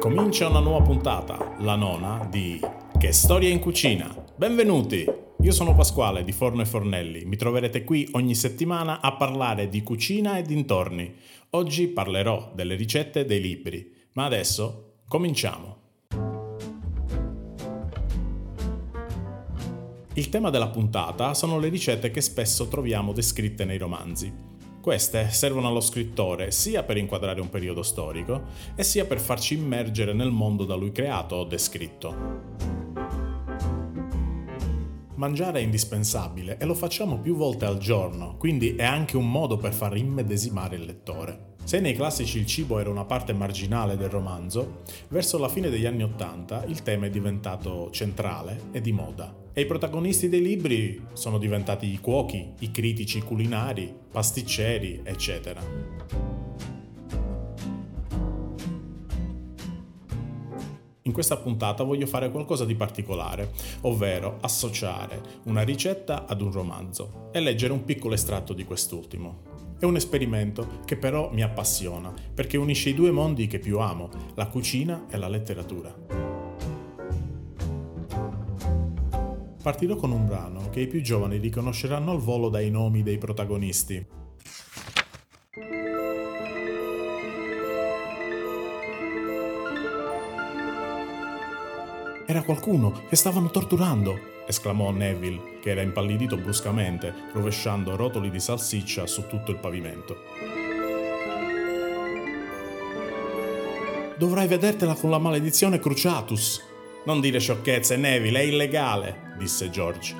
Comincia una nuova puntata, la nona, di Che storia in cucina. Benvenuti! Io sono Pasquale di Forno e Fornelli. Mi troverete qui ogni settimana a parlare di cucina e dintorni. Oggi parlerò delle ricette dei libri. Ma adesso cominciamo. Il tema della puntata sono le ricette che spesso troviamo descritte nei romanzi. Queste servono allo scrittore sia per inquadrare un periodo storico e sia per farci immergere nel mondo da lui creato o descritto. Mangiare è indispensabile e lo facciamo più volte al giorno, quindi è anche un modo per far immedesimare il lettore. Se nei classici il cibo era una parte marginale del romanzo, verso la fine degli anni Ottanta il tema è diventato centrale e di moda. E i protagonisti dei libri sono diventati i cuochi, i critici culinari, pasticceri, eccetera. In questa puntata voglio fare qualcosa di particolare, ovvero associare una ricetta ad un romanzo e leggere un piccolo estratto di quest'ultimo. È un esperimento che però mi appassiona perché unisce i due mondi che più amo, la cucina e la letteratura. Partirò con un brano che i più giovani riconosceranno al volo dai nomi dei protagonisti. Era qualcuno che stavano torturando, esclamò Neville, che era impallidito bruscamente, rovesciando rotoli di salsiccia su tutto il pavimento. Dovrai vedertela con la maledizione Cruciatus. Non dire sciocchezze, Neville, è illegale, disse George.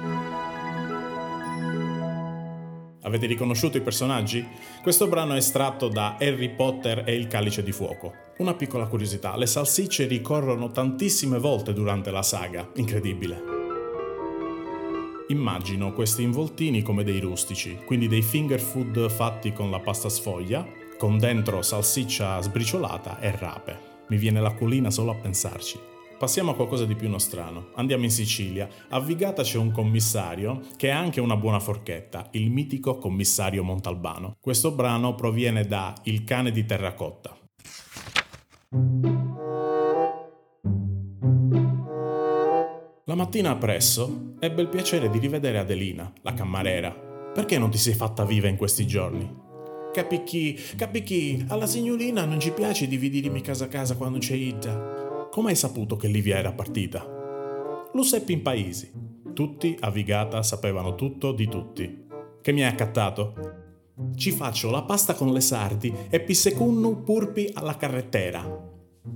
Avete riconosciuto i personaggi? Questo brano è estratto da Harry Potter e il calice di fuoco. Una piccola curiosità, le salsicce ricorrono tantissime volte durante la saga, incredibile. Immagino questi involtini come dei rustici, quindi dei finger food fatti con la pasta sfoglia, con dentro salsiccia sbriciolata e rape. Mi viene l'acquolina solo a pensarci. Passiamo a qualcosa di più nostrano. Andiamo in Sicilia. A Vigata c'è un commissario che ha anche una buona forchetta, il mitico commissario Montalbano. Questo brano proviene da Il cane di terracotta. La mattina appresso ebbe il piacere di rivedere Adelina, la cammarera. Perché non ti sei fatta viva in questi giorni? Capicchi, capicchi, alla signorina non ci piace dividermi casa a casa quando c'è Ida. Come hai saputo che Livia era partita? Lo seppi in paesi. Tutti a Vigata sapevano tutto di tutti. Che mi hai accattato? Ci faccio la pasta con le sardi e pissecunnu purpi alla carrettera.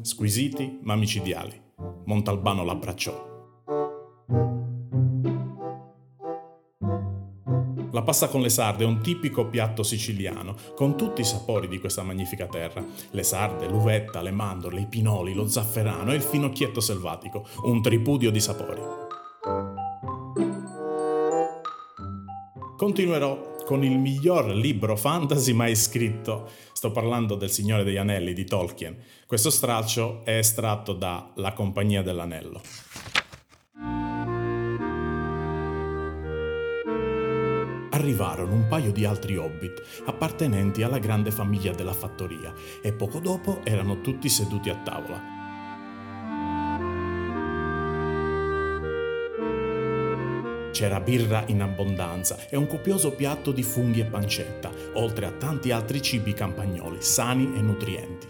Squisiti ma micidiali. Montalbano l'abbracciò. Pasta con le sarde è un tipico piatto siciliano, con tutti i sapori di questa magnifica terra. Le sarde, l'uvetta, le mandorle, i pinoli, lo zafferano e il finocchietto selvatico, un tripudio di sapori. Continuerò con il miglior libro fantasy mai scritto. Sto parlando del Signore degli Anelli di Tolkien. Questo straccio è estratto da La Compagnia dell'Anello. Arrivarono un paio di altri hobbit appartenenti alla grande famiglia della fattoria e poco dopo erano tutti seduti a tavola. C'era birra in abbondanza e un copioso piatto di funghi e pancetta, oltre a tanti altri cibi campagnoli, sani e nutrienti.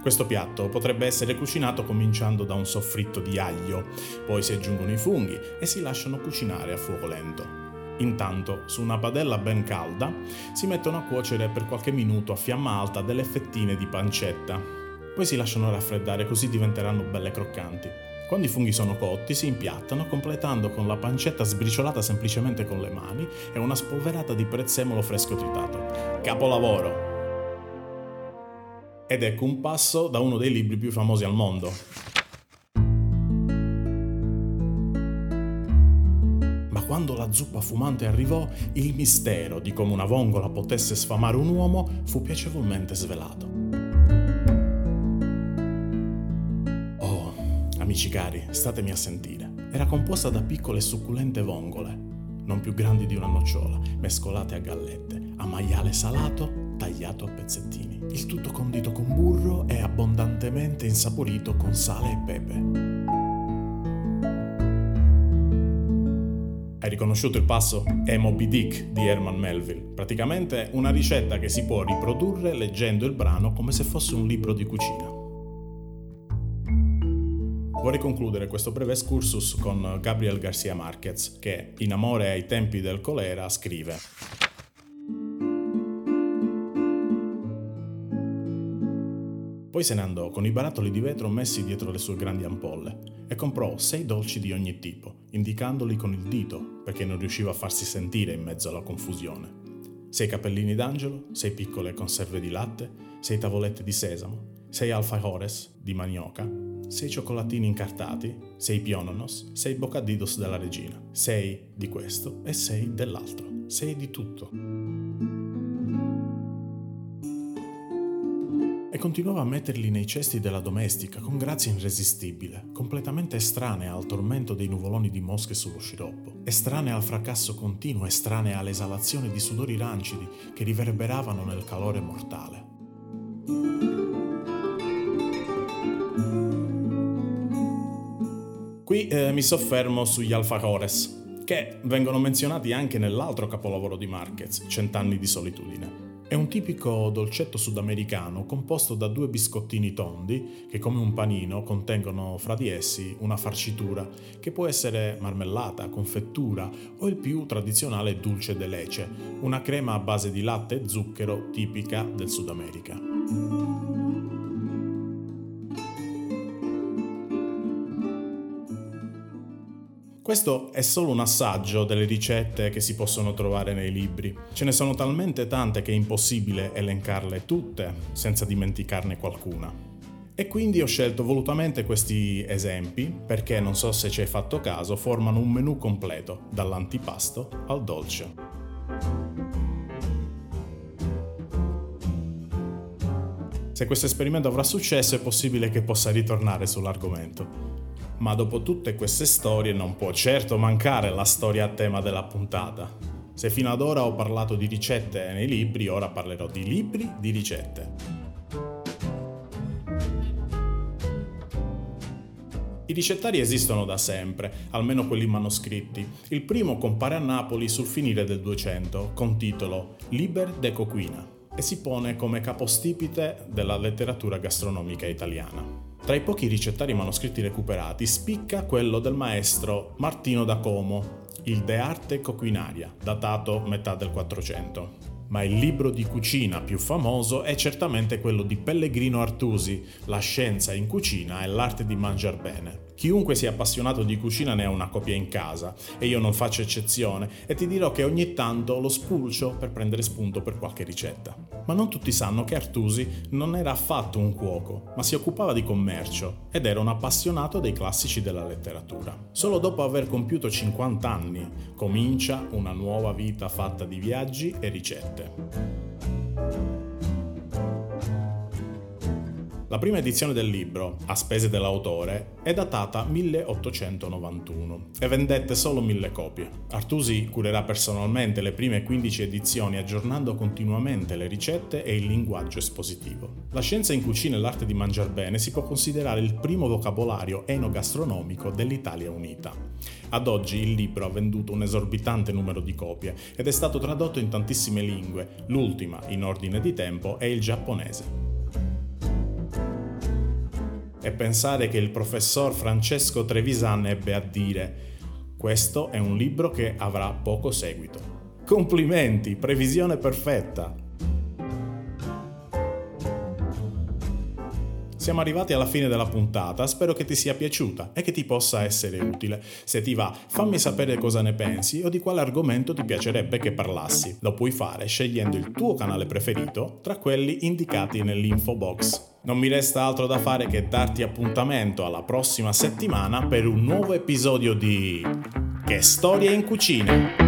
Questo piatto potrebbe essere cucinato cominciando da un soffritto di aglio, poi si aggiungono i funghi e si lasciano cucinare a fuoco lento. Intanto, su una padella ben calda, si mettono a cuocere per qualche minuto a fiamma alta delle fettine di pancetta. Poi si lasciano raffreddare così diventeranno belle croccanti. Quando i funghi sono cotti si impiattano completando con la pancetta sbriciolata semplicemente con le mani e una spolverata di prezzemolo fresco tritato. Capolavoro! Ed ecco un passo da uno dei libri più famosi al mondo. Zuppa fumante arrivò, il mistero di come una vongola potesse sfamare un uomo fu piacevolmente svelato. Oh, amici cari, statemi a sentire. Era composta da piccole e succulente vongole, non più grandi di una nocciola, mescolate a gallette, a maiale salato tagliato a pezzettini. Il tutto condito con burro e abbondantemente insaporito con sale e pepe. Hai riconosciuto il passo? È Moby Dick di Herman Melville, praticamente una ricetta che si può riprodurre leggendo il brano come se fosse un libro di cucina. Vorrei concludere questo breve excursus con Gabriel Garcia Marquez, che, in amore ai tempi del colera, scrive Poi se ne andò con i barattoli di vetro messi dietro le sue grandi ampolle e comprò sei dolci di ogni tipo, indicandoli con il dito perché non riusciva a farsi sentire in mezzo alla confusione. Sei cappellini d'angelo, sei piccole conserve di latte, sei tavolette di sesamo, sei alfajores di manioca, sei cioccolatini incartati, sei piononos, sei bocadidos della regina, sei di questo e sei dell'altro, sei di tutto. E continuava a metterli nei cesti della domestica con grazia irresistibile, completamente estranea al tormento dei nuvoloni di mosche sullo sciroppo, estranea al fracasso continuo, estranea all'esalazione di sudori rancidi che riverberavano nel calore mortale. Qui eh, mi soffermo sugli alfajores, che vengono menzionati anche nell'altro capolavoro di Marquez, Cent'anni di solitudine. È un tipico dolcetto sudamericano composto da due biscottini tondi che come un panino contengono fra di essi una farcitura che può essere marmellata, confettura o il più tradizionale dulce de leche, una crema a base di latte e zucchero tipica del Sud America. Questo è solo un assaggio delle ricette che si possono trovare nei libri. Ce ne sono talmente tante che è impossibile elencarle tutte senza dimenticarne qualcuna. E quindi ho scelto volutamente questi esempi perché, non so se ci hai fatto caso, formano un menù completo, dall'antipasto al dolce. Se questo esperimento avrà successo è possibile che possa ritornare sull'argomento ma dopo tutte queste storie non può certo mancare la storia a tema della puntata. Se fino ad ora ho parlato di ricette nei libri, ora parlerò di libri di ricette. I ricettari esistono da sempre, almeno quelli manoscritti. Il primo compare a Napoli sul finire del 200, con titolo Liber de Coquina, e si pone come capostipite della letteratura gastronomica italiana. Tra i pochi ricettari manoscritti recuperati spicca quello del maestro Martino da Como, il De Arte Coquinaria, datato metà del 400 ma il libro di cucina più famoso è certamente quello di Pellegrino Artusi, La scienza in cucina e l'arte di mangiar bene. Chiunque sia appassionato di cucina ne ha una copia in casa e io non faccio eccezione e ti dirò che ogni tanto lo spulcio per prendere spunto per qualche ricetta. Ma non tutti sanno che Artusi non era affatto un cuoco, ma si occupava di commercio ed era un appassionato dei classici della letteratura. Solo dopo aver compiuto 50 anni comincia una nuova vita fatta di viaggi e ricette. La prima edizione del libro, a spese dell'autore, è datata 1891 e vendette solo mille copie. Artusi curerà personalmente le prime 15 edizioni aggiornando continuamente le ricette e il linguaggio espositivo. La scienza in cucina e l'arte di mangiar bene si può considerare il primo vocabolario enogastronomico dell'Italia unita. Ad oggi il libro ha venduto un esorbitante numero di copie ed è stato tradotto in tantissime lingue, l'ultima, in ordine di tempo, è il giapponese e pensare che il professor Francesco Trevisan ebbe a dire questo è un libro che avrà poco seguito. Complimenti, previsione perfetta! Siamo arrivati alla fine della puntata, spero che ti sia piaciuta e che ti possa essere utile. Se ti va, fammi sapere cosa ne pensi o di quale argomento ti piacerebbe che parlassi. Lo puoi fare scegliendo il tuo canale preferito tra quelli indicati nell'info box. Non mi resta altro da fare che darti appuntamento alla prossima settimana per un nuovo episodio di Che storia in cucina!